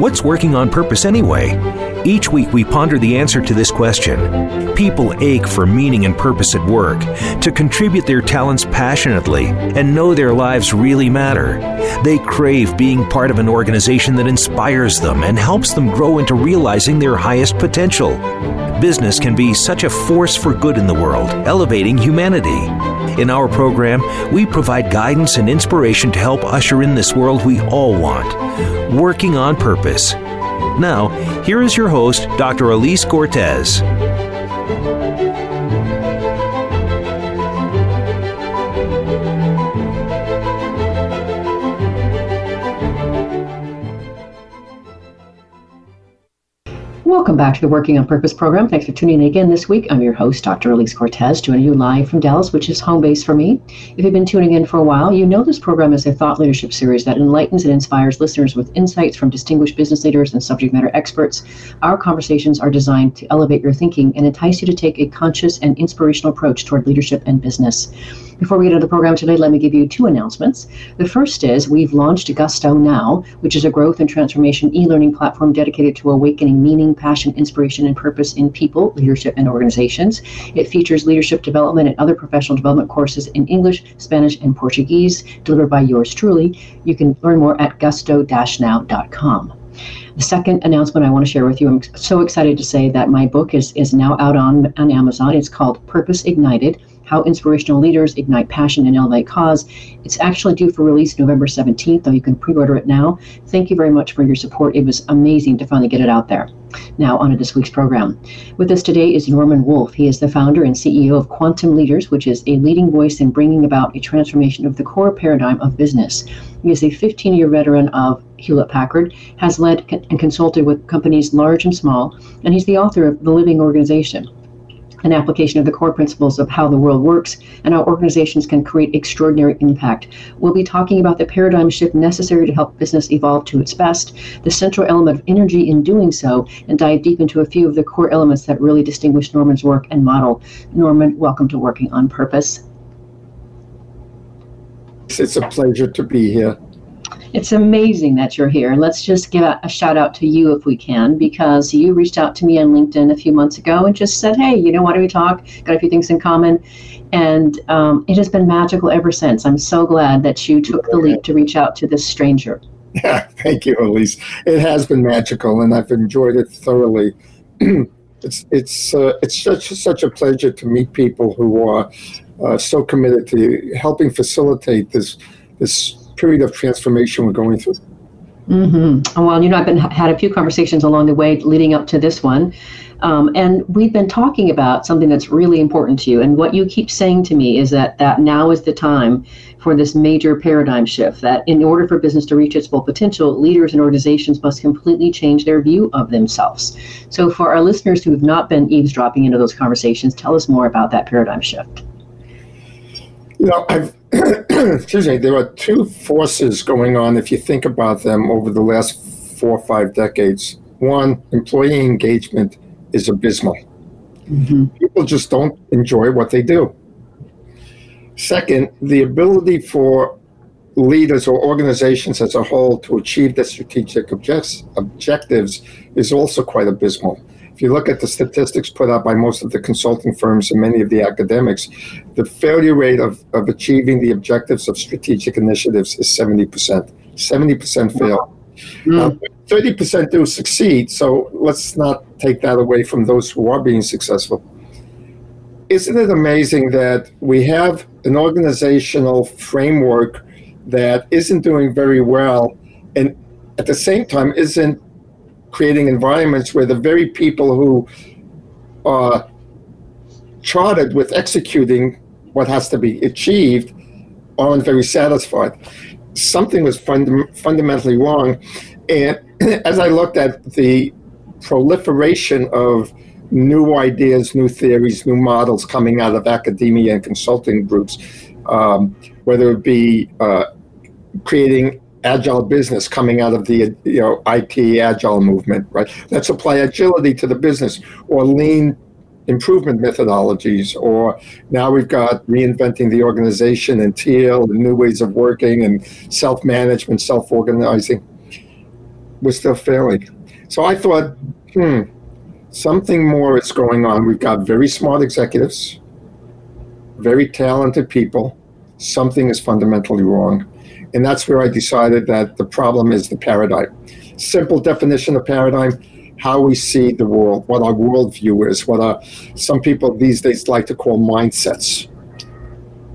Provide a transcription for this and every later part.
What's working on purpose anyway? Each week we ponder the answer to this question. People ache for meaning and purpose at work, to contribute their talents passionately, and know their lives really matter. They crave being part of an organization that inspires them and helps them grow into realizing their highest potential. Business can be such a force for good in the world, elevating humanity. In our program, we provide guidance and inspiration to help usher in this world we all want working on purpose. Now, here is your host, Dr. Elise Cortes. Welcome back to the Working on Purpose program. Thanks for tuning in again this week. I'm your host, Dr. Elise Cortes, joining you live from Dallas, which is home base for me. If you've been tuning in for a while, you know this program is a thought leadership series that enlightens and inspires listeners with insights from distinguished business leaders and subject matter experts. Our conversations are designed to elevate your thinking and entice you to take a conscious and inspirational approach toward leadership and business. Before we get into the program today, let me give you two announcements. The first is we've launched Gusto Now, which is a growth and transformation e learning platform dedicated to awakening meaning, passion, inspiration, and purpose in people, leadership, and organizations. It features leadership development and other professional development courses in English, Spanish, and Portuguese, delivered by yours truly. You can learn more at gusto now.com. The second announcement I want to share with you, I'm so excited to say that my book is, is now out on, on Amazon. It's called Purpose Ignited how Inspirational Leaders Ignite Passion and Elevate Cause. It's actually due for release November 17th, though you can pre order it now. Thank you very much for your support. It was amazing to finally get it out there. Now, on to this week's program. With us today is Norman Wolfe. He is the founder and CEO of Quantum Leaders, which is a leading voice in bringing about a transformation of the core paradigm of business. He is a 15 year veteran of Hewlett Packard, has led and consulted with companies large and small, and he's the author of The Living Organization an application of the core principles of how the world works and how organizations can create extraordinary impact. We'll be talking about the paradigm shift necessary to help business evolve to its best, the central element of energy in doing so, and dive deep into a few of the core elements that really distinguish Norman's work and model. Norman, welcome to Working on Purpose. It's a pleasure to be here. It's amazing that you're here. And Let's just give a, a, shout out to you if we can, because you reached out to me on LinkedIn a few months ago and just said, hey, you know, why don't we talk? Got a few things in common. And um, it has been magical ever since. I'm so glad that you took the leap to reach out to this stranger. Yeah, thank you, Elise. It has been magical, and I've enjoyed it thoroughly. it's it's uh, it's such such a pleasure to meet people who are uh, so committed to helping facilitate this this period of transformation we're going through. Mm-hmm. Well, you know, I've been had a few conversations along the way leading up to this one, um, and we've been talking about something that's really important to you. And what you keep saying to me is that that now is the time for this major paradigm shift. That in order for business to reach its full potential, leaders and organizations must completely change their view of themselves. So, for our listeners who have not been eavesdropping into those conversations, tell us more about that paradigm shift. You know, I've excuse me, there are two forces going on if you think about them over the last four or five decades. One, employee engagement is abysmal. Mm-hmm. People just don't enjoy what they do. Second, the ability for leaders or organizations as a whole to achieve their strategic objects, objectives is also quite abysmal. If you look at the statistics put out by most of the consulting firms and many of the academics, the failure rate of, of achieving the objectives of strategic initiatives is 70%. 70% fail. Mm. 30% do succeed, so let's not take that away from those who are being successful. Isn't it amazing that we have an organizational framework that isn't doing very well and at the same time isn't creating environments where the very people who are charted with executing what has to be achieved aren't very satisfied. Something was fund- fundamentally wrong. And as I looked at the proliferation of new ideas, new theories, new models coming out of academia and consulting groups, um, whether it be uh, creating agile business coming out of the you know IT agile movement, right? Let's apply agility to the business or lean improvement methodologies, or now we've got reinventing the organization and teal and new ways of working and self management, self organizing. We're still failing. So I thought, hmm, something more is going on. We've got very smart executives, very talented people. Something is fundamentally wrong. And that's where I decided that the problem is the paradigm. Simple definition of paradigm how we see the world, what our worldview is, what our, some people these days like to call mindsets.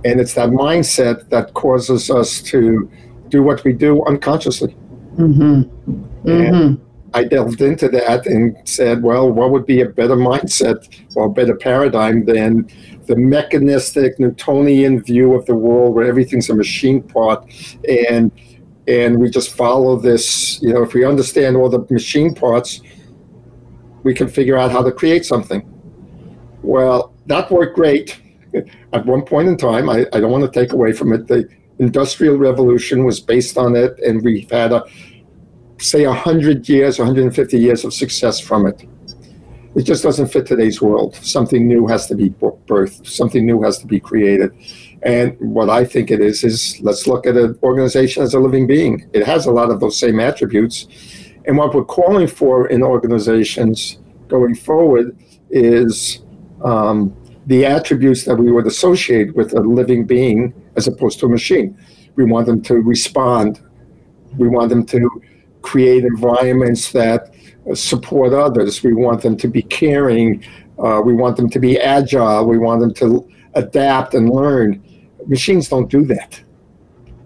And it's that mindset that causes us to do what we do unconsciously. Mm-hmm. Mm-hmm. I delved into that and said, well, what would be a better mindset or a better paradigm than the mechanistic Newtonian view of the world where everything's a machine part and and we just follow this, you know, if we understand all the machine parts, we can figure out how to create something. Well, that worked great at one point in time. I, I don't want to take away from it. The Industrial Revolution was based on it, and we've had a say 100 years, 150 years of success from it. It just doesn't fit today's world. Something new has to be birthed, something new has to be created. And what I think it is, is let's look at an organization as a living being. It has a lot of those same attributes. And what we're calling for in organizations going forward is um, the attributes that we would associate with a living being as opposed to a machine. We want them to respond. We want them to create environments that support others. We want them to be caring. Uh, we want them to be agile. We want them to adapt and learn. Machines don't do that.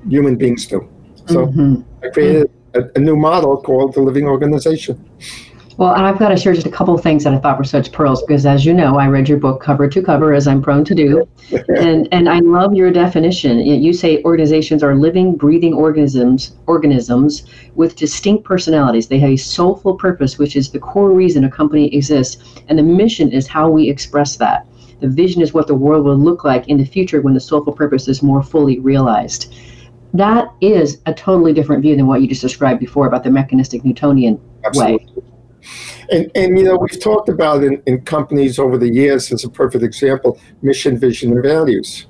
Human beings do. So mm-hmm. I created a, a new model called the Living Organization. Well, and I've got to share just a couple of things that I thought were such pearls because, as you know, I read your book cover to cover, as I'm prone to do, and and I love your definition. You say organizations are living, breathing organisms, organisms with distinct personalities. They have a soulful purpose, which is the core reason a company exists, and the mission is how we express that. The vision is what the world will look like in the future when the soulful purpose is more fully realized that is a totally different view than what you just described before about the mechanistic Newtonian Absolutely. way. And, and you know, we've talked about in, in companies over the years, as a perfect example, mission, vision, and values.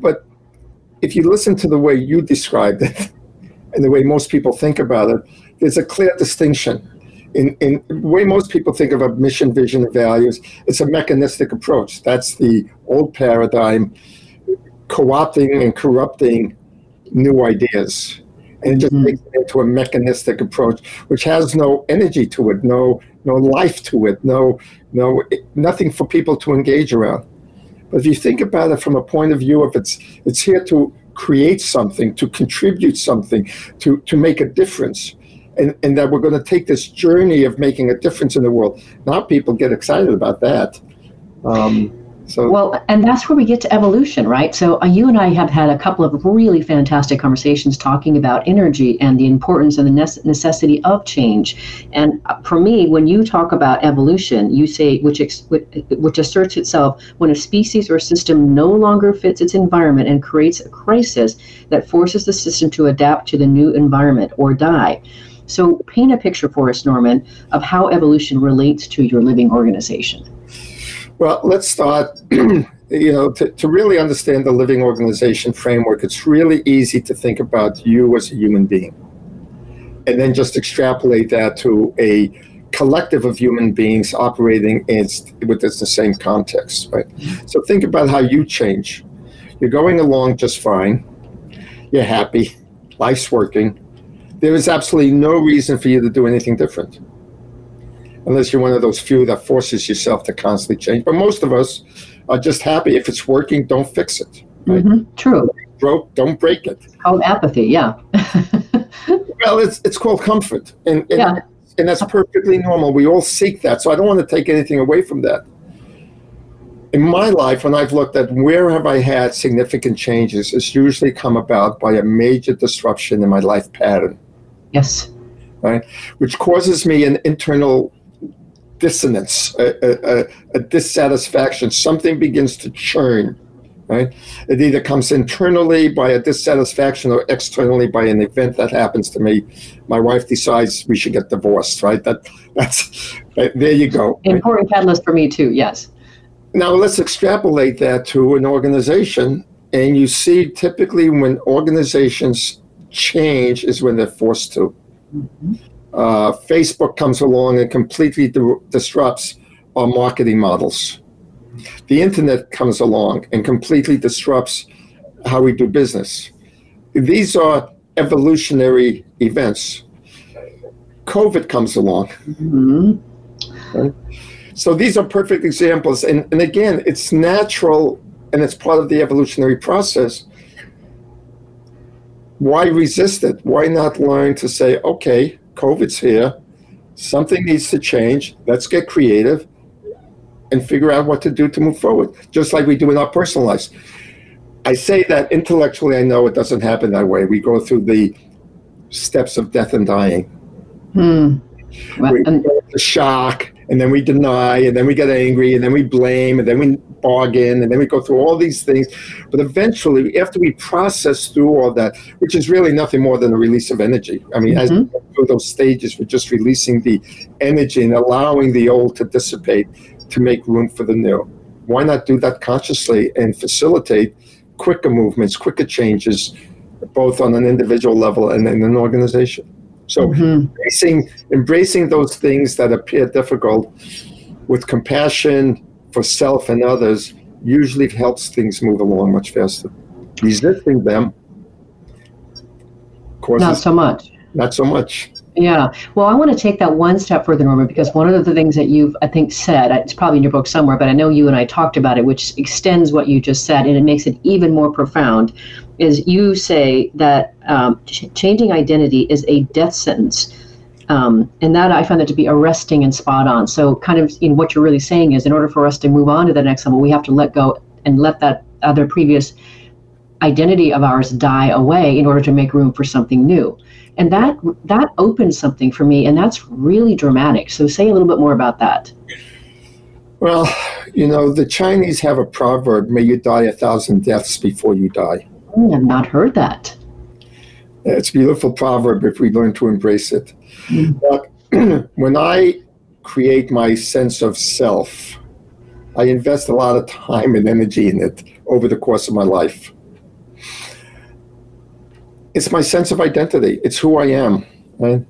But if you listen to the way you described it and the way most people think about it, there's a clear distinction. In, in the way most people think of a mission, vision, and values, it's a mechanistic approach. That's the old paradigm, co opting and corrupting new ideas and it just mm-hmm. makes it into a mechanistic approach which has no energy to it no no life to it no no nothing for people to engage around. But if you think about it from a point of view of it's it's here to create something to contribute something to to make a difference. And, and that we're going to take this journey of making a difference in the world. Now people get excited about that. Um, so well, and that's where we get to evolution, right? So uh, you and I have had a couple of really fantastic conversations talking about energy and the importance and the necessity of change. And uh, for me, when you talk about evolution, you say which ex- which asserts itself when a species or system no longer fits its environment and creates a crisis that forces the system to adapt to the new environment or die. So paint a picture for us, Norman, of how evolution relates to your living organization. Well, let's start. you know, to, to really understand the living organization framework, it's really easy to think about you as a human being and then just extrapolate that to a collective of human beings operating in, with the same context, right? So think about how you change. You're going along just fine. You're happy. Life's working. There is absolutely no reason for you to do anything different unless you're one of those few that forces yourself to constantly change. But most of us are just happy if it's working, don't fix it. Right? Mm-hmm. True. Broke, don't break it. called apathy, yeah. well, it's it's called comfort, and and, yeah. and that's perfectly normal. We all seek that, so I don't want to take anything away from that. In my life, when I've looked at where have I had significant changes, it's usually come about by a major disruption in my life pattern. Yes. Right, which causes me an internal dissonance, a, a, a, dissatisfaction. Something begins to churn right? It either comes internally by a dissatisfaction or externally by an event that happens to me. My wife decides we should get divorced, right? That that's there you go. Important catalyst for me too. Yes. Now let's extrapolate that to an organization, and you see typically when organizations change is when they're forced to. Mm-hmm. Uh, Facebook comes along and completely di- disrupts our marketing models the internet comes along and completely disrupts how we do business. These are evolutionary events. COVID comes along. Mm-hmm. Right? So these are perfect examples. And, and again, it's natural and it's part of the evolutionary process. Why resist it? Why not learn to say, okay, COVID's here, something needs to change, let's get creative, and figure out what to do to move forward, just like we do in our personal lives. I say that intellectually, I know it doesn't happen that way. We go through the steps of death and dying. Hmm. Well, we go the shock, and then we deny, and then we get angry, and then we blame, and then we bargain, and then we go through all these things. But eventually, after we process through all that, which is really nothing more than a release of energy. I mean, mm-hmm. as go through those stages, we're just releasing the energy and allowing the old to dissipate to make room for the new. Why not do that consciously and facilitate quicker movements, quicker changes, both on an individual level and in an organization? So mm-hmm. embracing, embracing those things that appear difficult with compassion for self and others usually helps things move along much faster. Resisting them causes not so much. Not so much. Yeah. Well, I want to take that one step further, Norman, because one of the things that you've, I think, said, it's probably in your book somewhere, but I know you and I talked about it, which extends what you just said and it makes it even more profound, is you say that um, ch- changing identity is a death sentence. Um, and that I find that to be arresting and spot on. So, kind of, you know, what you're really saying is, in order for us to move on to the next level, we have to let go and let that other previous identity of ours die away in order to make room for something new. And that that opens something for me and that's really dramatic. So say a little bit more about that. Well you know the chinese have a proverb may you die a thousand deaths before you die. Oh, i've not heard that. It's a beautiful proverb if we learn to embrace it. Mm-hmm. but when i create my sense of self i invest a lot of time and energy in it over the course of my life it's my sense of identity. It's who I am. Right?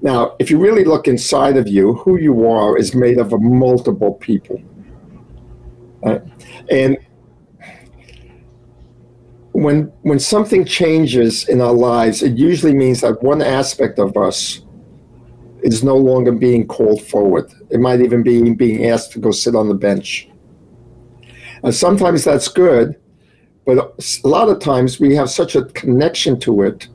Now, if you really look inside of you, who you are is made of multiple people. Right? And when when something changes in our lives, it usually means that one aspect of us is no longer being called forward. It might even be being asked to go sit on the bench. And sometimes that's good, but a lot of times we have such a connection to it,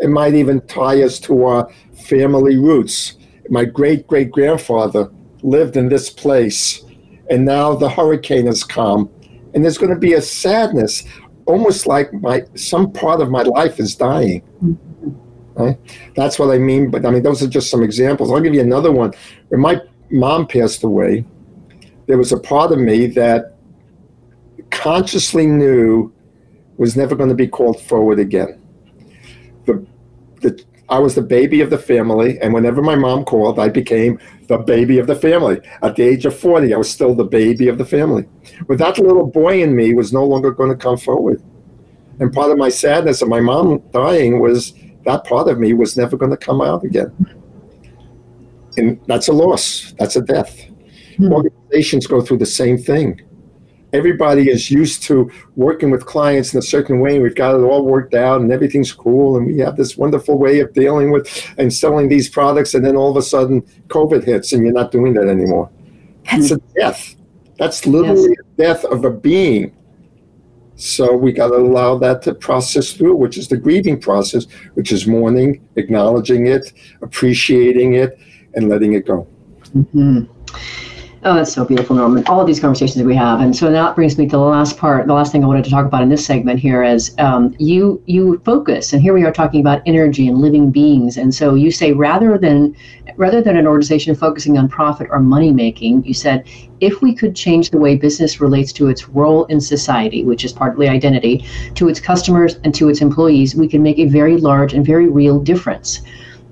it might even tie us to our family roots. My great great grandfather lived in this place, and now the hurricane has come, and there's going to be a sadness, almost like my some part of my life is dying. Mm-hmm. Right? That's what I mean. But I mean, those are just some examples. I'll give you another one. When my mom passed away, there was a part of me that consciously knew was never going to be called forward again. The, the, I was the baby of the family, and whenever my mom called, I became the baby of the family. At the age of 40, I was still the baby of the family. But that little boy in me was no longer going to come forward. And part of my sadness of my mom dying was that part of me was never going to come out again. And that's a loss, that's a death. Mm-hmm. Organizations go through the same thing everybody is used to working with clients in a certain way. We've got it all worked out and everything's cool. And we have this wonderful way of dealing with and selling these products. And then all of a sudden, COVID hits and you're not doing that anymore. That's a death. That's literally yes. a death of a being. So we got to allow that to process through, which is the grieving process, which is mourning, acknowledging it, appreciating it, and letting it go. Mm-hmm. Oh, that's so beautiful, Norman. All of these conversations that we have, and so that brings me to the last part. The last thing I wanted to talk about in this segment here is um, you you focus, and here we are talking about energy and living beings, and so you say rather than rather than an organization focusing on profit or money making, you said if we could change the way business relates to its role in society, which is partly identity, to its customers and to its employees, we can make a very large and very real difference.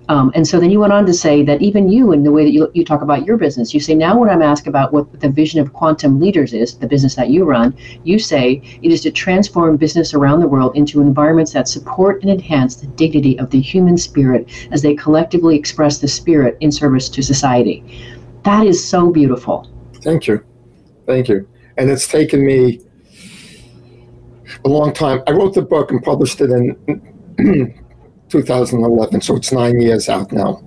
Um, and so then you went on to say that even you, in the way that you, you talk about your business, you say, now when I'm asked about what the vision of Quantum Leaders is, the business that you run, you say it is to transform business around the world into environments that support and enhance the dignity of the human spirit as they collectively express the spirit in service to society. That is so beautiful. Thank you. Thank you. And it's taken me a long time. I wrote the book and published it in 2011, so it's nine years out now.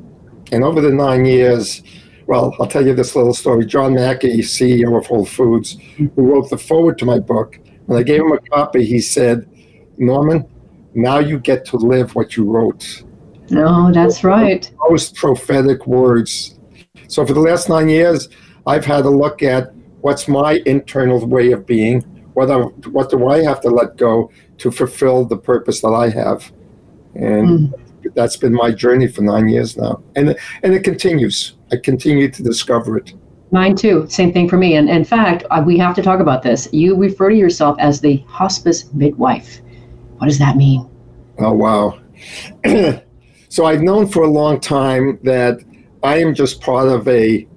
And over the nine years, well, I'll tell you this little story. John Mackey, CEO of Whole Foods, who wrote the forward to my book, when I gave him a copy, he said, Norman, now you get to live what you wrote. No, that's right. Most prophetic words. So for the last nine years, I've had a look at what's my internal way of being, what, I, what do I have to let go to fulfill the purpose that I have and mm. that's been my journey for nine years now, and and it continues. I continue to discover it. Mine too. Same thing for me. And in fact, we have to talk about this. You refer to yourself as the hospice midwife. What does that mean? Oh wow. so I've known for a long time that I am just part of a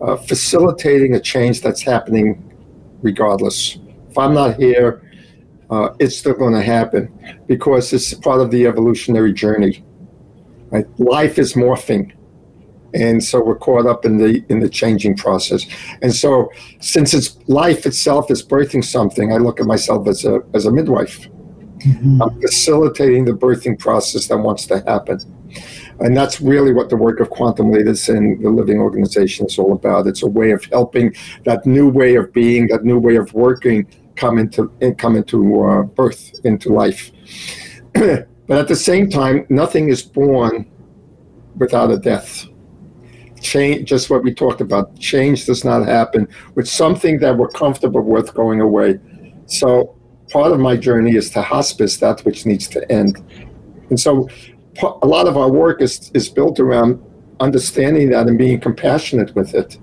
uh, facilitating a change that's happening regardless. If I'm not here, uh, it's still going to happen because it's part of the evolutionary journey. Right? Life is morphing, and so we're caught up in the in the changing process. And so, since it's life itself is birthing something, I look at myself as a as a midwife. Mm-hmm. I'm facilitating the birthing process that wants to happen. And that's really what the work of Quantum Leaders and the Living Organization is all about. It's a way of helping that new way of being, that new way of working come into come into uh, birth into life. but at the same time, nothing is born without a death. Change, just what we talked about. Change does not happen with something that we're comfortable with going away. So part of my journey is to hospice that which needs to end. And so a lot of our work is, is built around understanding that and being compassionate with it.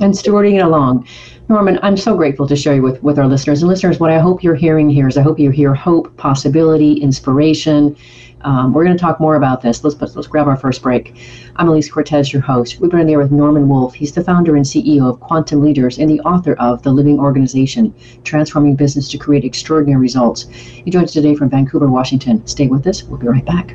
And stewarding it along. Norman, I'm so grateful to share you with, with our listeners. And listeners, what I hope you're hearing here is I hope you hear hope, possibility, inspiration. Um, we're going to talk more about this. Let's, let's, grab our first break. I'm Elise Cortes, your host. We've been in there with Norman Wolfe. He's the founder and CEO of Quantum Leaders and the author of The Living Organization Transforming Business to Create Extraordinary Results. He joins us today from Vancouver, Washington. Stay with us. We'll be right back.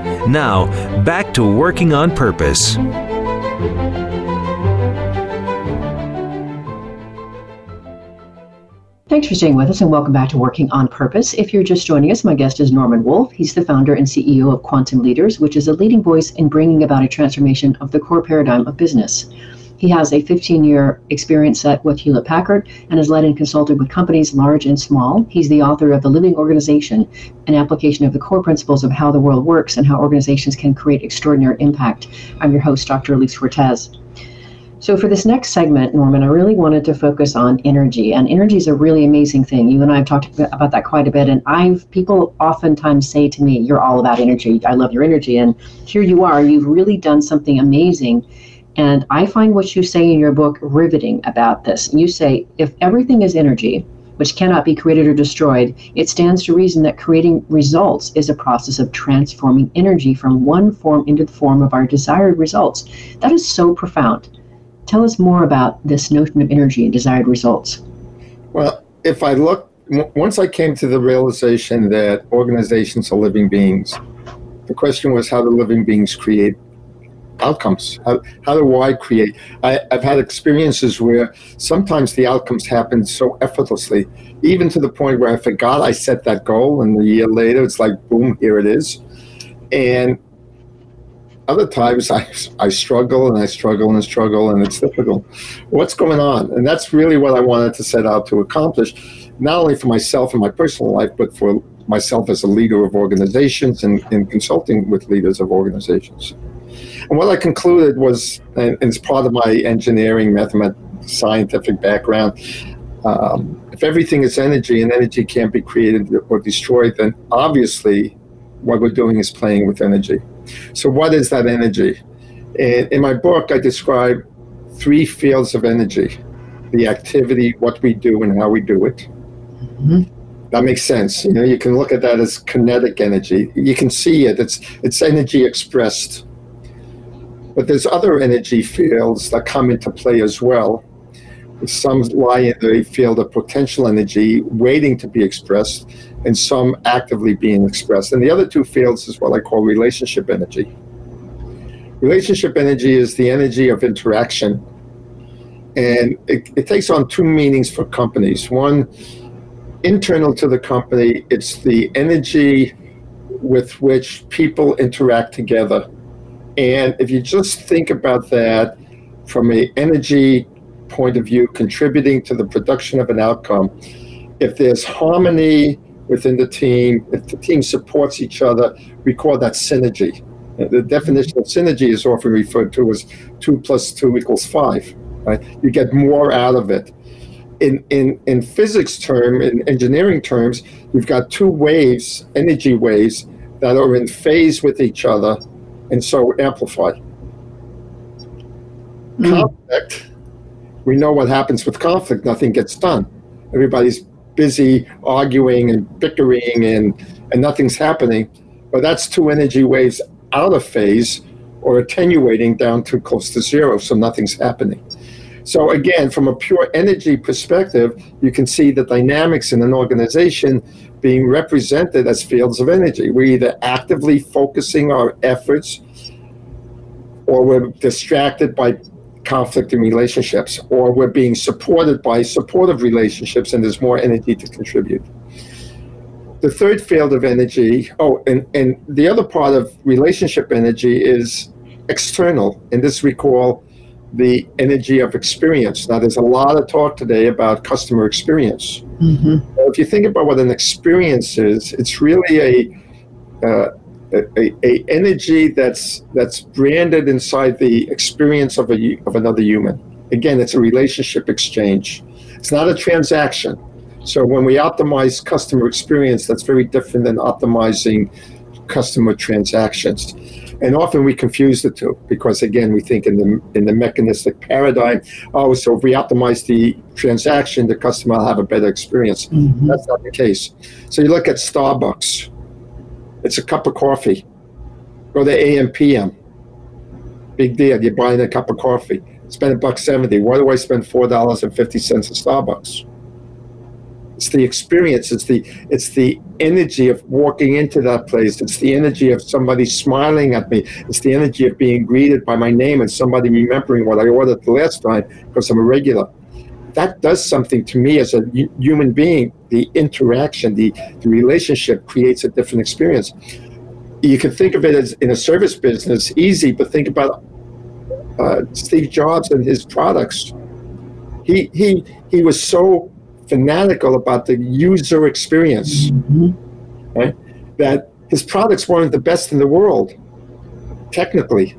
Now, back to working on purpose. Thanks for staying with us and welcome back to Working on Purpose. If you're just joining us, my guest is Norman Wolfe. He's the founder and CEO of Quantum Leaders, which is a leading voice in bringing about a transformation of the core paradigm of business. He has a 15 year experience set with Hewlett Packard and has led and consulted with companies large and small. He's the author of The Living Organization, an application of the core principles of how the world works and how organizations can create extraordinary impact. I'm your host, Dr. Elise Cortes. So, for this next segment, Norman, I really wanted to focus on energy, and energy is a really amazing thing. You and I have talked about that quite a bit, and I've people oftentimes say to me, "You're all about energy. I love your energy," and here you are. You've really done something amazing and I find what you say in your book riveting about this. You say if everything is energy, which cannot be created or destroyed, it stands to reason that creating results is a process of transforming energy from one form into the form of our desired results. That is so profound. Tell us more about this notion of energy and desired results. Well, if I look, once I came to the realization that organizations are living beings, the question was how do living beings create outcomes? How, how do I create? I, I've had experiences where sometimes the outcomes happen so effortlessly, even to the point where I forgot I set that goal, and a year later it's like, boom, here it is. And other times I, I struggle and I struggle and struggle and it's difficult. What's going on? And that's really what I wanted to set out to accomplish, not only for myself and my personal life, but for myself as a leader of organizations and, and consulting with leaders of organizations. And what I concluded was, and it's part of my engineering, mathematics, scientific background, um, if everything is energy and energy can't be created or destroyed, then obviously what we're doing is playing with energy. So, what is that energy? In, in my book, I describe three fields of energy the activity, what we do, and how we do it. Mm-hmm. That makes sense. You know, you can look at that as kinetic energy. You can see it. It's it's energy expressed but there's other energy fields that come into play as well. Some lie in the field of potential energy waiting to be expressed, and some actively being expressed. And the other two fields is what I call relationship energy. Relationship energy is the energy of interaction. And it, it takes on two meanings for companies. One, internal to the company, it's the energy with which people interact together and if you just think about that from an energy point of view, contributing to the production of an outcome, if there's harmony within the team, if the team supports each other, we call that synergy. The definition of synergy is often referred to as two plus two equals five. Right? You get more out of it. In, in, in physics term, in engineering terms, you've got two waves, energy waves, that are in phase with each other and so amplify. Mm. Conflict, we know what happens with conflict, nothing gets done. Everybody's busy arguing and bickering and, and nothing's happening. But that's two energy waves out of phase or attenuating down to close to zero, so nothing's happening. So, again, from a pure energy perspective, you can see the dynamics in an organization being represented as fields of energy. We're either actively focusing our efforts or we're distracted by conflict in relationships, or we're being supported by supportive relationships and there's more energy to contribute. The third field of energy, oh, and, and the other part of relationship energy is external, and this we call the energy of experience. Now, there's a lot of talk today about customer experience. Mm-hmm. if you think about what an experience is, it's really a, uh, a, a, energy that's that's branded inside the experience of a of another human. Again, it's a relationship exchange. It's not a transaction. So when we optimize customer experience, that's very different than optimizing customer transactions. And often we confuse the two because again we think in the in the mechanistic paradigm, oh, so if we optimize the transaction, the customer will have a better experience. Mm-hmm. That's not the case. So you look at Starbucks, it's a cup of coffee. Go to AM PM. Big deal. You're buying a cup of coffee. Spend a buck seventy. Why do I spend four dollars and fifty cents at Starbucks? It's the experience. It's the it's the energy of walking into that place. It's the energy of somebody smiling at me. It's the energy of being greeted by my name and somebody remembering what I ordered the last time because I'm a regular. That does something to me as a human being. The interaction, the, the relationship creates a different experience. You can think of it as in a service business, easy, but think about uh, Steve Jobs and his products. He, he, he was so fanatical about the user experience, mm-hmm. right? That his products weren't the best in the world, technically,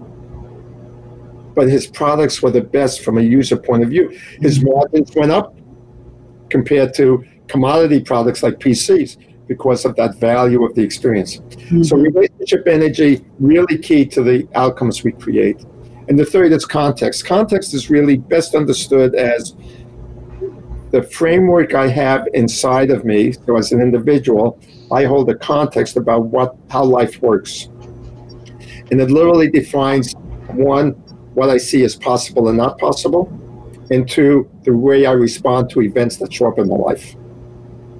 but his products were the best from a user point of view. His mm-hmm. margins went up compared to commodity products like PCs because of that value of the experience. Mm-hmm. So relationship energy really key to the outcomes we create. And the third is context. Context is really best understood as the framework I have inside of me, so as an individual, I hold a context about what how life works. And it literally defines one, what I see as possible and not possible, and two, the way I respond to events that show up in my life.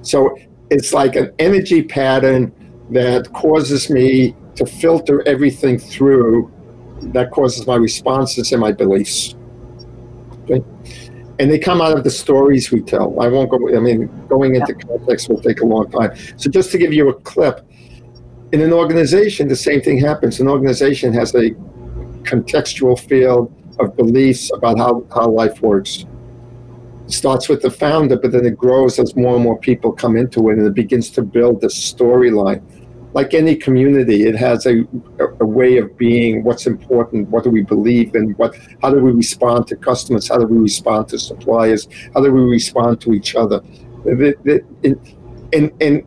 So it's like an energy pattern that causes me to filter everything through that causes my responses and my beliefs. Okay? And they come out of the stories we tell. I won't go, I mean, going into yeah. context will take a long time. So, just to give you a clip, in an organization, the same thing happens. An organization has a contextual field of beliefs about how, how life works. It starts with the founder, but then it grows as more and more people come into it and it begins to build the storyline like any community, it has a, a way of being what's important, what do we believe in, what how do we respond to customers, how do we respond to suppliers, how do we respond to each other. And, and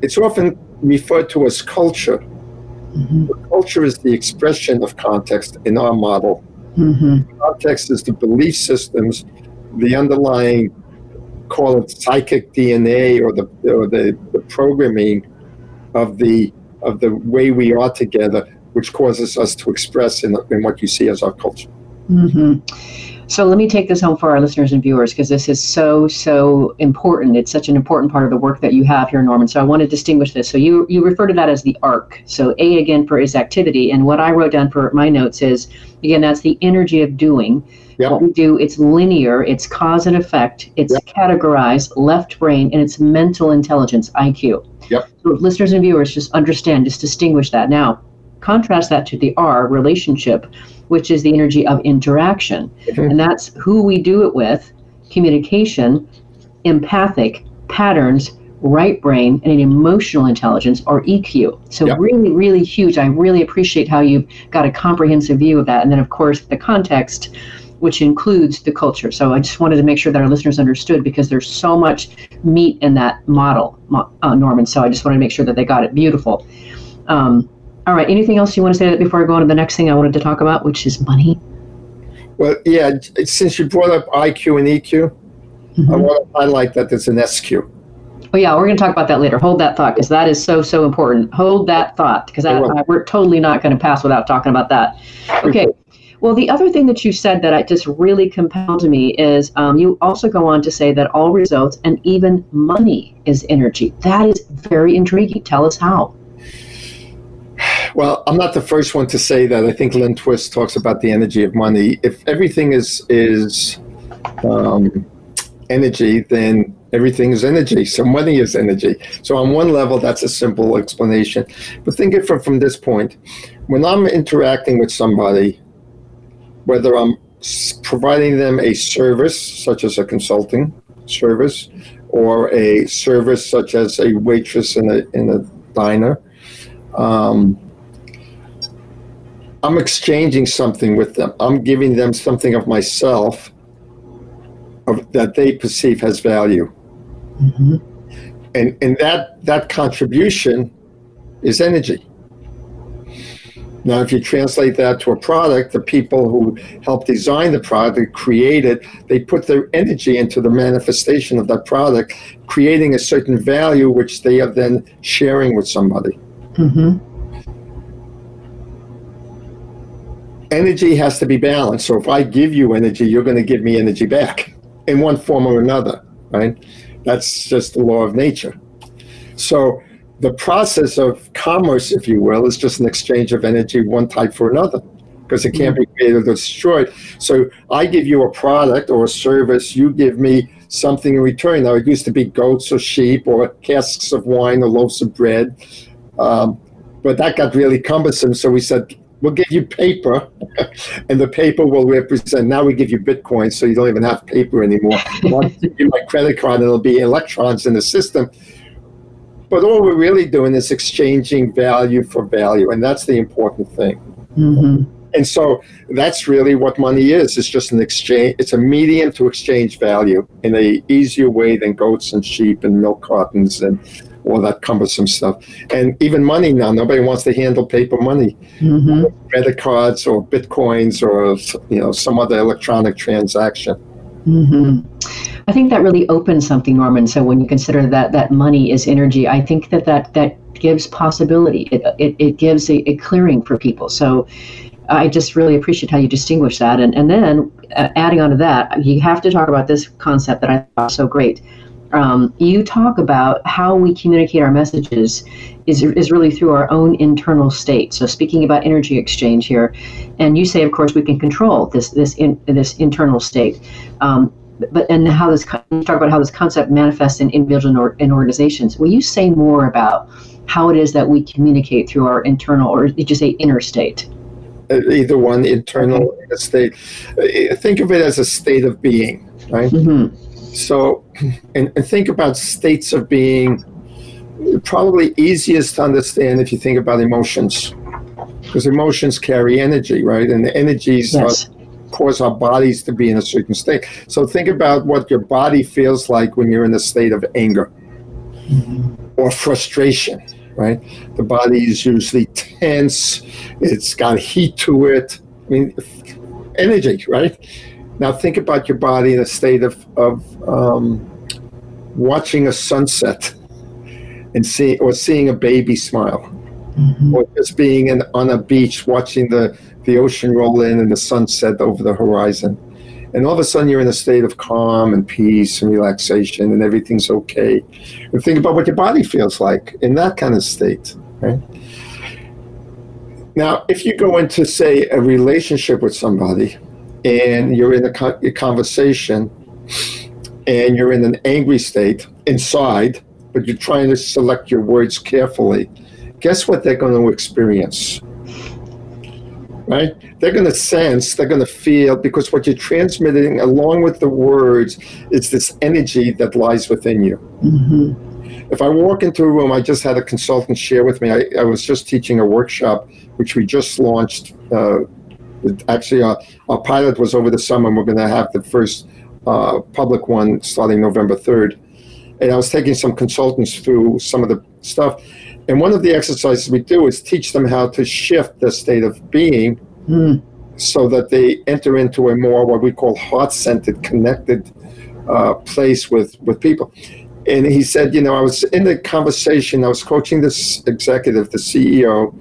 it's often referred to as culture. Mm-hmm. Culture is the expression of context in our model. Mm-hmm. Context is the belief systems, the underlying, call it psychic DNA or the, or the, the programming of the of the way we are together, which causes us to express in, in what you see as our culture. Mm-hmm. So let me take this home for our listeners and viewers because this is so so important. It's such an important part of the work that you have here, Norman. So I want to distinguish this. So you you refer to that as the arc. So A again for is activity, and what I wrote down for my notes is again that's the energy of doing. Yep. What we do, it's linear, it's cause and effect, it's yep. categorized, left brain, and it's mental intelligence, IQ. Yep. So listeners and viewers just understand, just distinguish that. Now, contrast that to the R, relationship, which is the energy of interaction. Mm-hmm. And that's who we do it with, communication, empathic, patterns, right brain, and an emotional intelligence or EQ. So yep. really, really huge. I really appreciate how you've got a comprehensive view of that. And then of course the context which includes the culture. So I just wanted to make sure that our listeners understood because there's so much meat in that model, uh, Norman. So I just wanted to make sure that they got it. Beautiful. Um, all right. Anything else you want to say before I go on to the next thing I wanted to talk about, which is money? Well, yeah. Since you brought up IQ and EQ, mm-hmm. I want to highlight that there's an SQ. Oh yeah, we're going to talk about that later. Hold that thought because that is so so important. Hold that thought because we're totally not going to pass without talking about that. Okay, well, the other thing that you said that I just really compelled me is um, you also go on to say that all results and even money is energy. That is very intriguing. Tell us how. Well, I'm not the first one to say that. I think Lynn Twist talks about the energy of money. If everything is is um, energy, then everything is energy. So money is energy. So on one level, that's a simple explanation. But think it from, from this point. When I'm interacting with somebody, whether I'm providing them a service, such as a consulting service, or a service such as a waitress in a, in a diner. Um, I'm exchanging something with them. I'm giving them something of myself of, that they perceive has value. Mm-hmm. And, and that, that contribution is energy. Now, if you translate that to a product, the people who help design the product, create it, they put their energy into the manifestation of that product, creating a certain value which they are then sharing with somebody. Mm-hmm. Energy has to be balanced. So if I give you energy, you're going to give me energy back in one form or another, right? That's just the law of nature. So the process of commerce, if you will, is just an exchange of energy, one type for another, because it can't be mm-hmm. created or destroyed. So I give you a product or a service, you give me something in return. Now, it used to be goats or sheep or casks of wine or loaves of bread, um, but that got really cumbersome. So we said, we'll give you paper, and the paper will represent. Now we give you Bitcoin, so you don't even have paper anymore. I'll give you my credit card, and it'll be electrons in the system but all we're really doing is exchanging value for value, and that's the important thing. Mm-hmm. And so that's really what money is. It's just an exchange. It's a medium to exchange value in a easier way than goats and sheep and milk cartons and all that cumbersome stuff. And even money now, nobody wants to handle paper money, mm-hmm. credit cards or bitcoins or you know some other electronic transaction. Mm-hmm. I think that really opens something, Norman. So when you consider that that money is energy, I think that that that gives possibility. It it, it gives a, a clearing for people. So I just really appreciate how you distinguish that. And and then uh, adding on to that, you have to talk about this concept that I thought so great. Um, you talk about how we communicate our messages is, is really through our own internal state. So speaking about energy exchange here, and you say, of course, we can control this this in, this internal state. Um, but and how this talk about how this concept manifests in individuals or in organizations. Will you say more about how it is that we communicate through our internal, or did you say inner state? Uh, either one, internal okay. state. Uh, think of it as a state of being, right? Mm-hmm. So, and, and think about states of being. Probably easiest to understand if you think about emotions, because emotions carry energy, right? And the energies yes. are cause our bodies to be in a certain state. So think about what your body feels like when you're in a state of anger mm-hmm. or frustration, right? The body is usually tense, it's got heat to it. I mean, energy, right? Now think about your body in a state of, of um, watching a sunset and see or seeing a baby smile. Mm-hmm. Or just being in, on a beach watching the the ocean roll in and the sunset over the horizon. And all of a sudden, you're in a state of calm and peace and relaxation, and everything's okay. And think about what your body feels like in that kind of state, right? Now, if you go into, say, a relationship with somebody and you're in a, a conversation and you're in an angry state inside, but you're trying to select your words carefully, guess what they're going to experience? Right? They're going to sense, they're going to feel, because what you're transmitting along with the words is this energy that lies within you. Mm-hmm. If I walk into a room, I just had a consultant share with me. I, I was just teaching a workshop, which we just launched. Uh, actually, our, our pilot was over the summer, and we're going to have the first uh, public one starting November 3rd. And I was taking some consultants through some of the stuff and one of the exercises we do is teach them how to shift the state of being mm. so that they enter into a more what we call heart centered, connected uh, place with, with people. And he said, you know, I was in the conversation, I was coaching this executive, the CEO,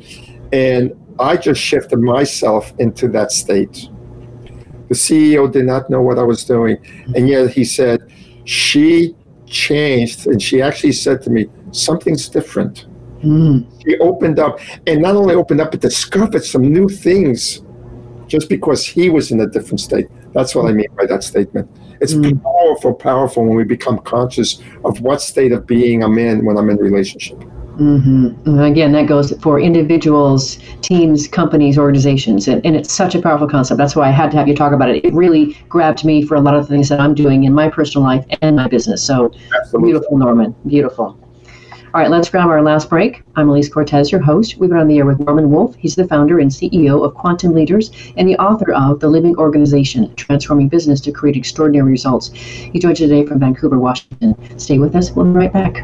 and I just shifted myself into that state. The CEO did not know what I was doing. And yet he said, she changed. And she actually said to me, something's different. Mm. He opened up, and not only opened up, but discovered some new things just because he was in a different state. That's what I mean by that statement. It's mm. powerful, powerful when we become conscious of what state of being I'm in when I'm in a relationship. Mm-hmm. And again, that goes for individuals, teams, companies, organizations, and, and it's such a powerful concept. That's why I had to have you talk about it. It really grabbed me for a lot of the things that I'm doing in my personal life and my business. So Absolutely. beautiful, Norman. Beautiful. All right, let's grab our last break. I'm Alise Cortes, your host. We've been on the air with Norman Wolfe. He's the founder and CEO of Quantum Leaders and the author of The Living Organization Transforming Business to Create Extraordinary Results. He joins today from Vancouver, Washington. Stay with us. We'll be right back.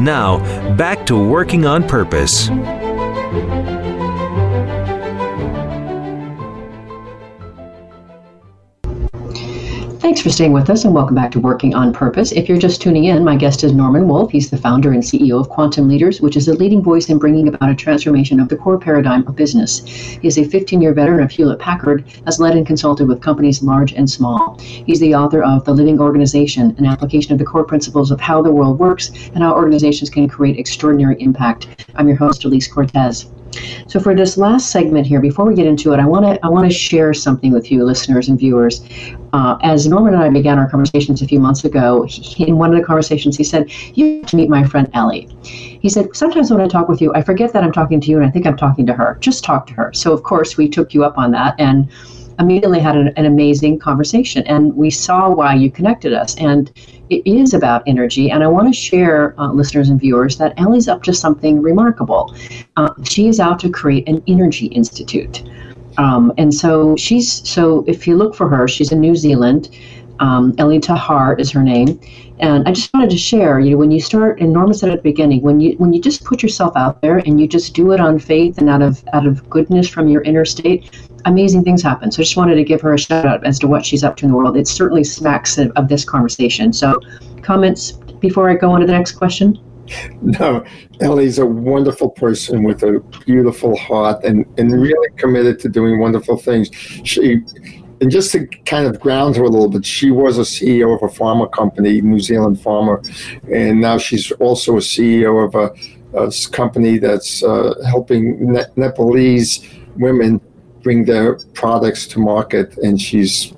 Now, back to working on purpose. Thanks for staying with us and welcome back to Working on Purpose. If you're just tuning in, my guest is Norman Wolfe. He's the founder and CEO of Quantum Leaders, which is a leading voice in bringing about a transformation of the core paradigm of business. He is a 15 year veteran of Hewlett Packard, has led and consulted with companies large and small. He's the author of The Living Organization, an application of the core principles of how the world works and how organizations can create extraordinary impact. I'm your host, Alise Cortes. So for this last segment here, before we get into it, I want to I want to share something with you, listeners and viewers. Uh, as Norman and I began our conversations a few months ago, he, in one of the conversations, he said, "You have to meet my friend Ellie." He said, "Sometimes when I talk with you, I forget that I'm talking to you, and I think I'm talking to her. Just talk to her." So of course, we took you up on that and immediately had an, an amazing conversation, and we saw why you connected us and it is about energy, and I want to share, uh, listeners and viewers, that Ellie's up to something remarkable. Uh, she is out to create an energy institute. Um, and so she's, so if you look for her, she's in New Zealand. Um, Ellie Tahar is her name. And I just wanted to share, you know, when you start, said at the beginning, when you when you just put yourself out there and you just do it on faith and out of out of goodness from your inner state, amazing things happen. So I just wanted to give her a shout out as to what she's up to in the world. It certainly smacks of, of this conversation. So, comments before I go on to the next question? No, Ellie's a wonderful person with a beautiful heart and, and really committed to doing wonderful things. She and just to kind of ground her a little bit, she was a CEO of a pharma company, New Zealand Pharma, and now she's also a CEO of a, a company that's uh, helping ne- Nepalese women bring their products to market, and she's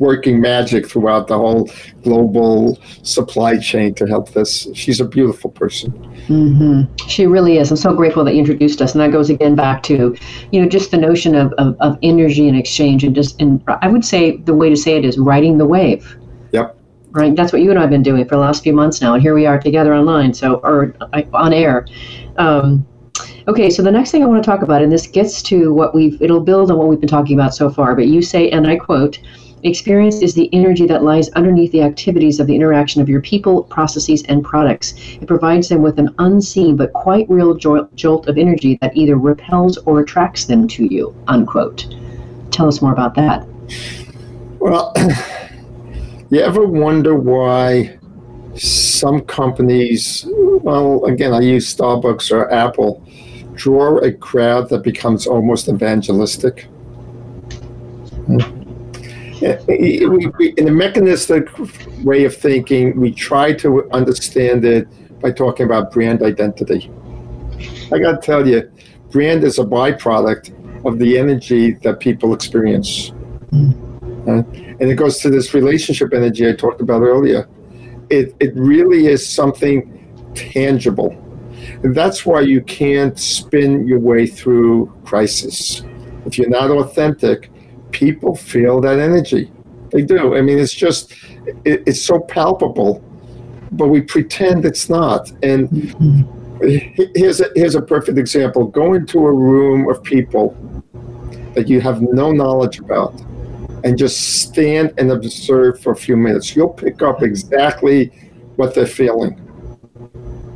working magic throughout the whole global supply chain to help this. She's a beautiful person. Mm-hmm. She really is. I'm so grateful that you introduced us, and that goes again back to, you know, just the notion of, of, of energy and exchange, and just, and I would say the way to say it is riding the wave. Yep. Right. That's what you and I have been doing for the last few months now, and here we are together online, so or on air. Um, Okay, so the next thing I want to talk about, and this gets to what we've, it'll build on what we've been talking about so far, but you say, and I quote, experience is the energy that lies underneath the activities of the interaction of your people, processes, and products. It provides them with an unseen but quite real jolt of energy that either repels or attracts them to you, unquote. Tell us more about that. Well, you ever wonder why some companies, well, again, I use Starbucks or Apple, draw a crowd that becomes almost evangelistic. in a mechanistic way of thinking, we try to understand it by talking about brand identity. I got to tell you, brand is a byproduct of the energy that people experience. Uh, and it goes to this relationship energy I talked about earlier. It, it really is something tangible and that's why you can't spin your way through crisis. If you're not authentic, people feel that energy. They do. I mean, it's just, it, it's so palpable, but we pretend it's not. And here's a, here's a perfect example go into a room of people that you have no knowledge about and just stand and observe for a few minutes. You'll pick up exactly what they're feeling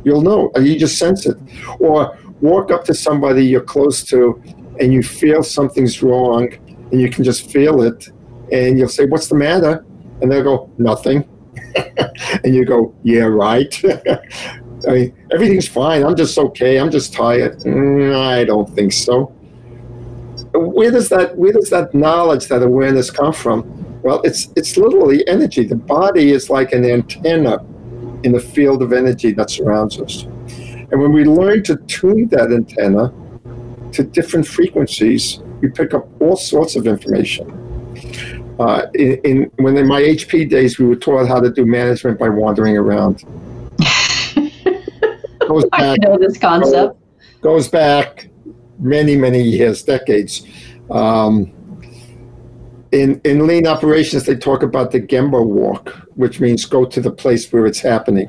You'll know. You just sense it. Or walk up to somebody you're close to and you feel something's wrong and you can just feel it. And you'll say, What's the matter? And they'll go, Nothing. and you go, Yeah, right. I mean, everything's fine. I'm just okay. I'm just tired. Mm, I don't think so. Where does that where does that knowledge, that awareness come from? Well, it's it's literally energy. The body is like an antenna in the field of energy that surrounds us. And when we learn to tune that antenna to different frequencies, we pick up all sorts of information. Uh, in, in, when in my HP days, we were taught how to do management by wandering around. goes back, I know this concept. Goes, goes back many, many years, decades. Um, in, in lean operations, they talk about the Gemba walk, which means go to the place where it's happening.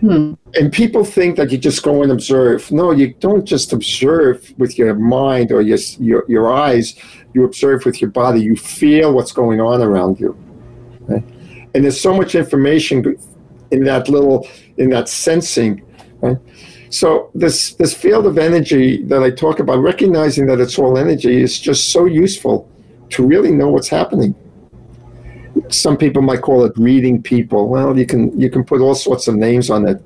Hmm. And people think that you just go and observe. No, you don't just observe with your mind or your, your, your eyes. You observe with your body. You feel what's going on around you. Right? And there's so much information in that little, in that sensing. Right? So this this field of energy that I talk about, recognizing that it's all energy, is just so useful to really know what's happening. Some people might call it reading people. Well, you can you can put all sorts of names on it,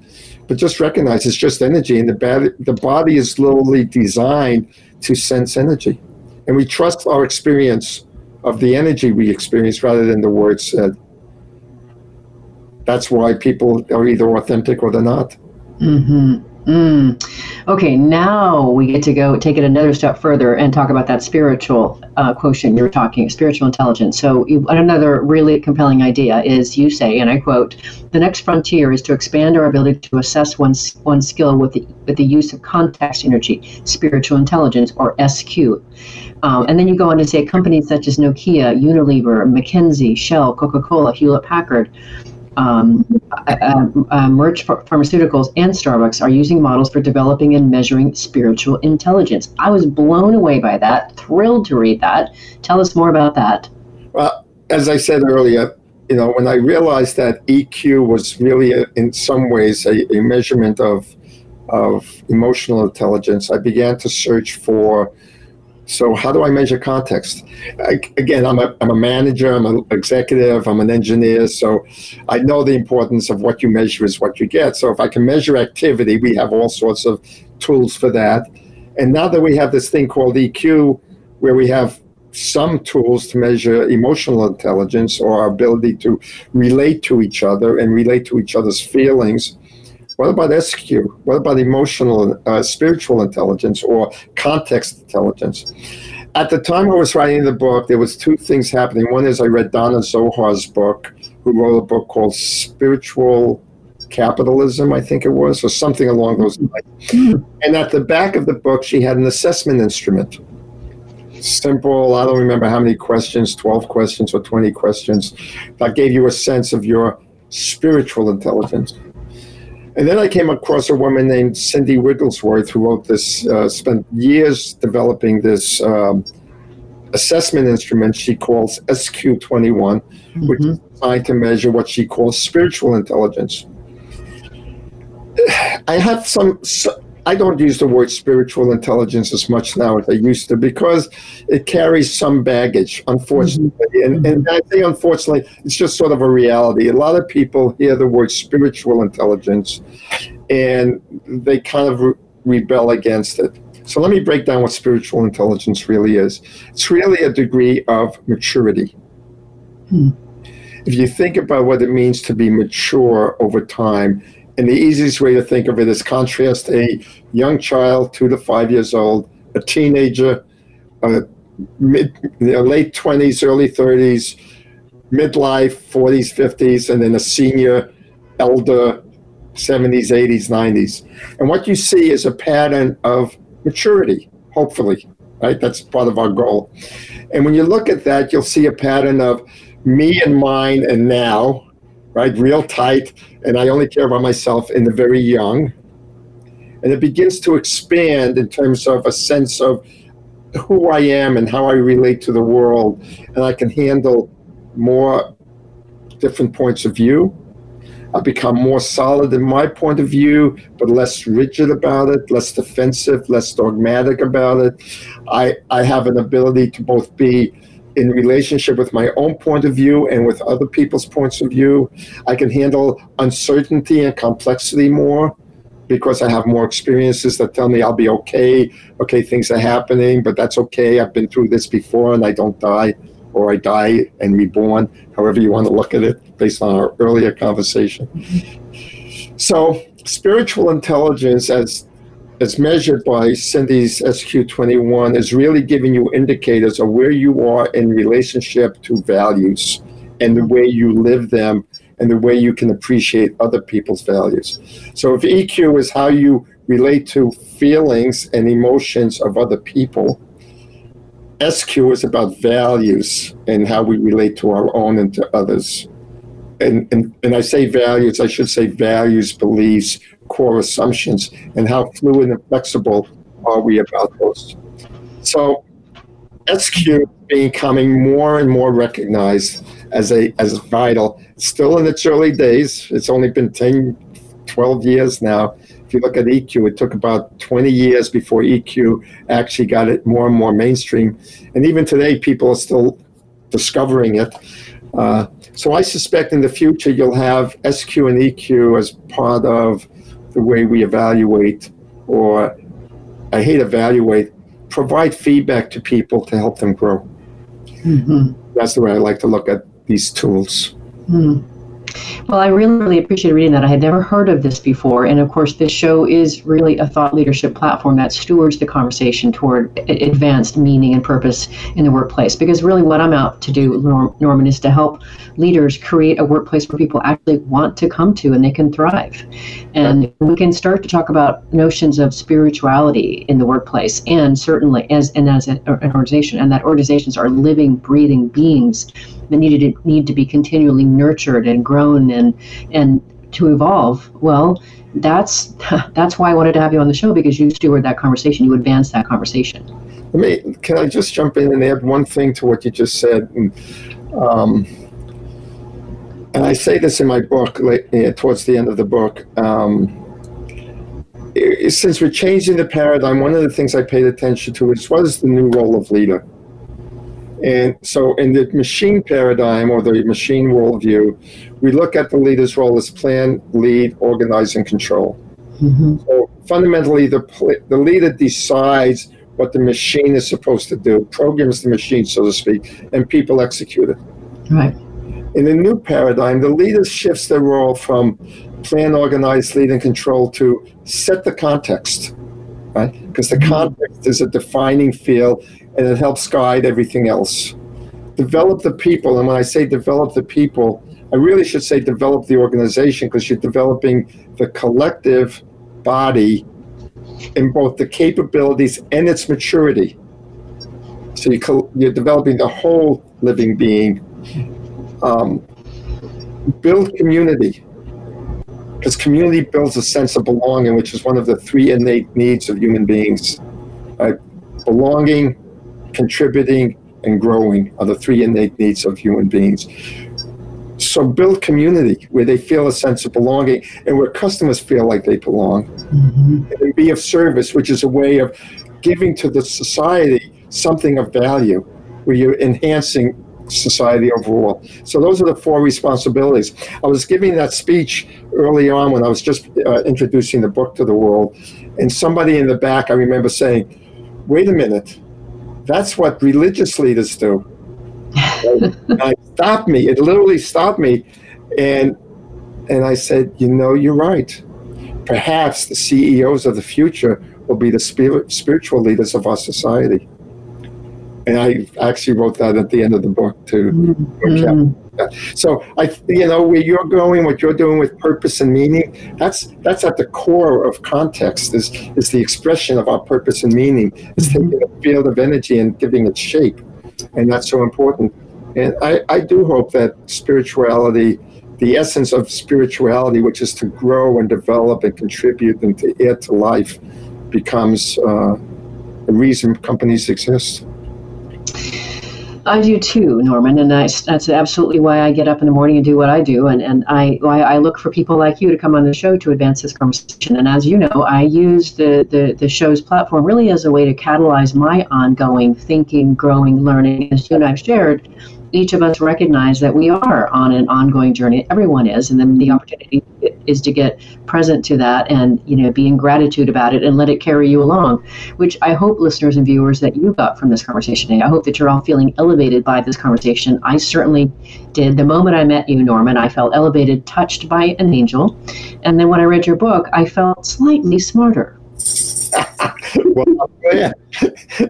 but just recognize it's just energy, and the body the body is literally designed to sense energy, and we trust our experience of the energy we experience rather than the words said. That's why people are either authentic or they're not. Mm-hmm. Mm. Okay, now we get to go take it another step further and talk about that spiritual uh, quotient you were talking, spiritual intelligence. So, you, another really compelling idea is you say, and I quote, "The next frontier is to expand our ability to assess one's one's skill with the with the use of context energy, spiritual intelligence, or SQ." Um, and then you go on to say companies such as Nokia, Unilever, McKinsey, Shell, Coca-Cola, Hewlett Packard um, uh, uh, uh Pharmaceuticals and Starbucks are using models for developing and measuring spiritual intelligence. I was blown away by that, thrilled to read that. Tell us more about that. Well, as I said earlier, you know, when I realized that EQ was really, a, in some ways, a, a measurement of of emotional intelligence, I began to search for so how do I measure context? I, again, I'm a, I'm a manager, I'm an executive, I'm an engineer, so I know the importance of what you measure is what you get. So if I can measure activity, we have all sorts of tools for that. And now that we have this thing called EQ, where we have some tools to measure emotional intelligence or our ability to relate to each other and relate to each other's feelings, what about SQ? What about emotional, uh, spiritual intelligence or context intelligence? At the time I was writing the book, there was two things happening. One is I read Danah Zohar's book, who wrote a book called Spiritual Capitalism, I think it was, or something along those lines. And at the back of the book, she had an assessment instrument. Simple, I don't remember how many questions, 12 questions or 20 questions, that gave you a sense of your spiritual intelligence. And then I came across a woman named Cindy Wigglesworth who wrote this, uh, spent years developing this um, assessment instrument she calls SQ21, mm-hmm. which is designed to measure what she calls spiritual intelligence. I have some, I don't use the word spiritual intelligence as much now as I used to because it carries some baggage, unfortunately. Mm-hmm. And, and I say unfortunately, it's just sort of a reality. A lot of people hear the word spiritual intelligence and they kind of re- rebel against it. So let me break down what spiritual intelligence really is. It's really a degree of maturity. Hmm. If you think about what it means to be mature over time, and the easiest way to think of it is contrast a young child, two to five years old, a teenager, a mid, late 20s, early 30s, midlife, 40s, 50s, and then a senior, elder, 70s, 80s, 90s. And what you see is a pattern of maturity, hopefully, right? That's part of our goal. And when you look at that, you'll see a pattern of me and mine and now, right? Real tight, and I only care about myself in the very young. And it begins to expand in terms of a sense of who I am and how I relate to the world. And I can handle more different points of view. I become more solid in my point of view, but less rigid about it, less defensive, less dogmatic about it. I, I have an ability to both be in relationship with my own point of view and with other people's points of view. I can handle uncertainty and complexity more because I have more experiences that tell me I'll be okay. Okay, things are happening, but that's okay. I've been through this before and I don't die, or I die and reborn, however you want to look at it, based on our earlier conversation. So, spiritual intelligence, as as measured by Cindy's SQ21, is really giving you indicators of where you are in relationship to values and the way you live them and the way you can appreciate other people's values. So, if EQ is how you relate to feelings and emotions of other people, SQ is about values and how we relate to our own and to others. And, and, and I say values, I should say values, beliefs, core assumptions and how fluid and flexible are we about those. So SQ is becoming more and more recognized as a as vital. Still in its early days. It's only been 10, 12 years now. If you look at EQ, it took about 20 years before EQ actually got it more and more mainstream. And even today, people are still discovering it. Uh, so I suspect in the future you'll have SQ and EQ as part of the way we evaluate, or I hate evaluate, provide feedback to people to help them grow. Mm-hmm. That's the way I like to look at these tools. Mm. Well, I really, really appreciate reading that. I had never heard of this before. And of course, this show is really a thought leadership platform that stewards the conversation toward advanced meaning and purpose in the workplace. Because really, what I'm out to do, Norman, is to help leaders create a workplace where people actually want to come to and they can thrive. And we can start to talk about notions of spirituality in the workplace and certainly as and as an organization, and that organizations are living, breathing beings that needed to, need to be continually nurtured and grown and and to evolve. Well, that's that's why I wanted to have you on the show because you steward that conversation, you advance that conversation. Let me. Can I just jump in and add one thing to what you just said? And, um, and I say this in my book, like, towards the end of the book. Um, since we're changing the paradigm, one of the things I paid attention to is what is the new role of leader? And so, in the machine paradigm or the machine worldview, we look at the leader's role as plan, lead, organize, and control. Mm-hmm. So, fundamentally, the, the leader decides what the machine is supposed to do, programs the machine, so to speak, and people execute it. Right. In the new paradigm, the leader shifts their role from plan, organize, lead, and control to set the context, right? Because the mm-hmm. context is a defining field and it helps guide everything else. Develop the people, and when I say develop the people, I really should say develop the organization because you're developing the collective body in both the capabilities and its maturity. So you you're developing the whole living being. Um, build community because community builds a sense of belonging, which is one of the three innate needs of human beings. Right? Belonging, contributing, and growing are the three innate needs of human beings. So build community where they feel a sense of belonging and where customers feel like they belong. Mm-hmm. And be of service, which is a way of giving to the society something of value, where you're enhancing society overall. So those are the four responsibilities. I was giving that speech early on when I was just uh, introducing the book to the world, and somebody in the back, I remember saying, "Wait a minute, that's what religious leaders do." it stopped me. It literally stopped me, and and I said, "You know, you're right. Perhaps the CEOs of the future will be the spirit, spiritual leaders of our society." and I actually wrote that at the end of the book too. Mm-hmm. So I, you know, where you're going, what you're doing with purpose and meaning, that's that's at the core of context. Is is the expression of our purpose and meaning. It's mm-hmm. taking a field of energy and giving it shape, and that's so important. And I, I do hope that spirituality, the essence of spirituality, which is to grow and develop and contribute and to add to life, becomes uh, the reason companies exist. I do too, Norman, and that's, that's absolutely why I get up in the morning and do what I do, and, and I why I look for people like you to come on the show to advance this conversation. And as you know, I use the, the, the show's platform really as a way to catalyze my ongoing thinking, growing, learning. As you and I've shared, each of us recognize that we are on an ongoing journey. Everyone is, and then the opportunity is to get present to that and you know be in gratitude about it and let it carry you along. Which I hope listeners and viewers that you got from this conversation today. I hope that you're all feeling elevated by this conversation. I certainly did. The moment I met you, Norman, I felt elevated, touched by an angel, and then when I read your book, I felt slightly smarter. Well, yeah.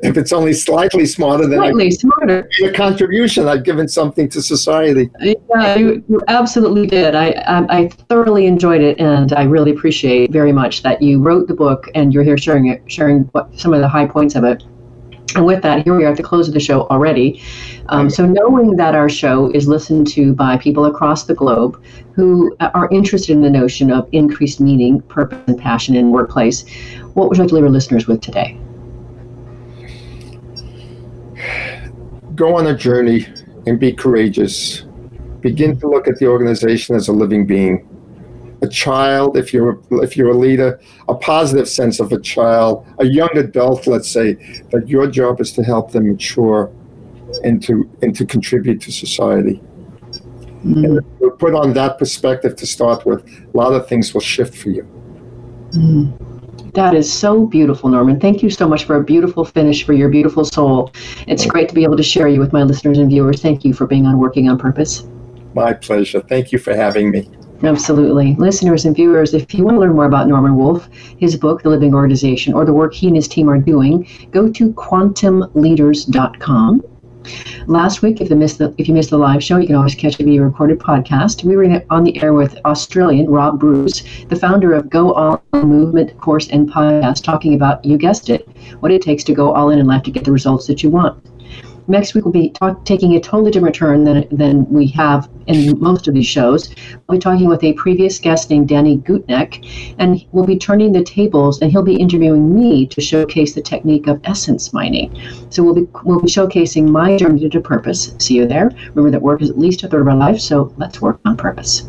if it's only slightly smarter than slightly I, smarter, a contribution. I've given something to society. Yeah, you, you absolutely did. I, I, I thoroughly enjoyed it, and I really appreciate very much that you wrote the book and you're here sharing it, sharing what, some of the high points of it. And with that, here we are at the close of the show already. Um, so, knowing that our show is listened to by people across the globe who are interested in the notion of increased meaning, purpose, and passion in workplace, what would you like to leave our listeners with today? Go on a journey and be courageous. Begin to look at the organization as a living being. A child, if you're if you're a leader, a positive sense of a child, a young adult, let's say, that your job is to help them mature and to and to contribute to society. Mm. Put on that perspective to start with, a lot of things will shift for you. Mm. That is so beautiful, Norman. Thank you so much for a beautiful finish for your beautiful soul. It's great to be able to share you with my listeners and viewers. Thank you for being on Working on Purpose. My pleasure. Thank you for having me. Absolutely. Listeners and viewers, if you want to learn more about Norman Wolfe, his book, The Living Organization, or the work he and his team are doing, go to quantumleaders.com. Last week, if you missed the if you missed the live show, you can always catch video recorded podcast. We were on the air with Australian Rob Bruce, the founder of Go All In Movement course and podcast, talking about you guessed it, what it takes to go all in in life to get the results that you want next week we'll be talk, taking a totally different turn than, than we have in most of these shows. We'll be talking with a previous guest named Danny Gutnick, and we'll be turning the tables, and he'll be interviewing me to showcase the technique of essence mining. So we'll be we'll be showcasing my journey to purpose. See you there. Remember that work is at least a third of our life, so let's work on purpose.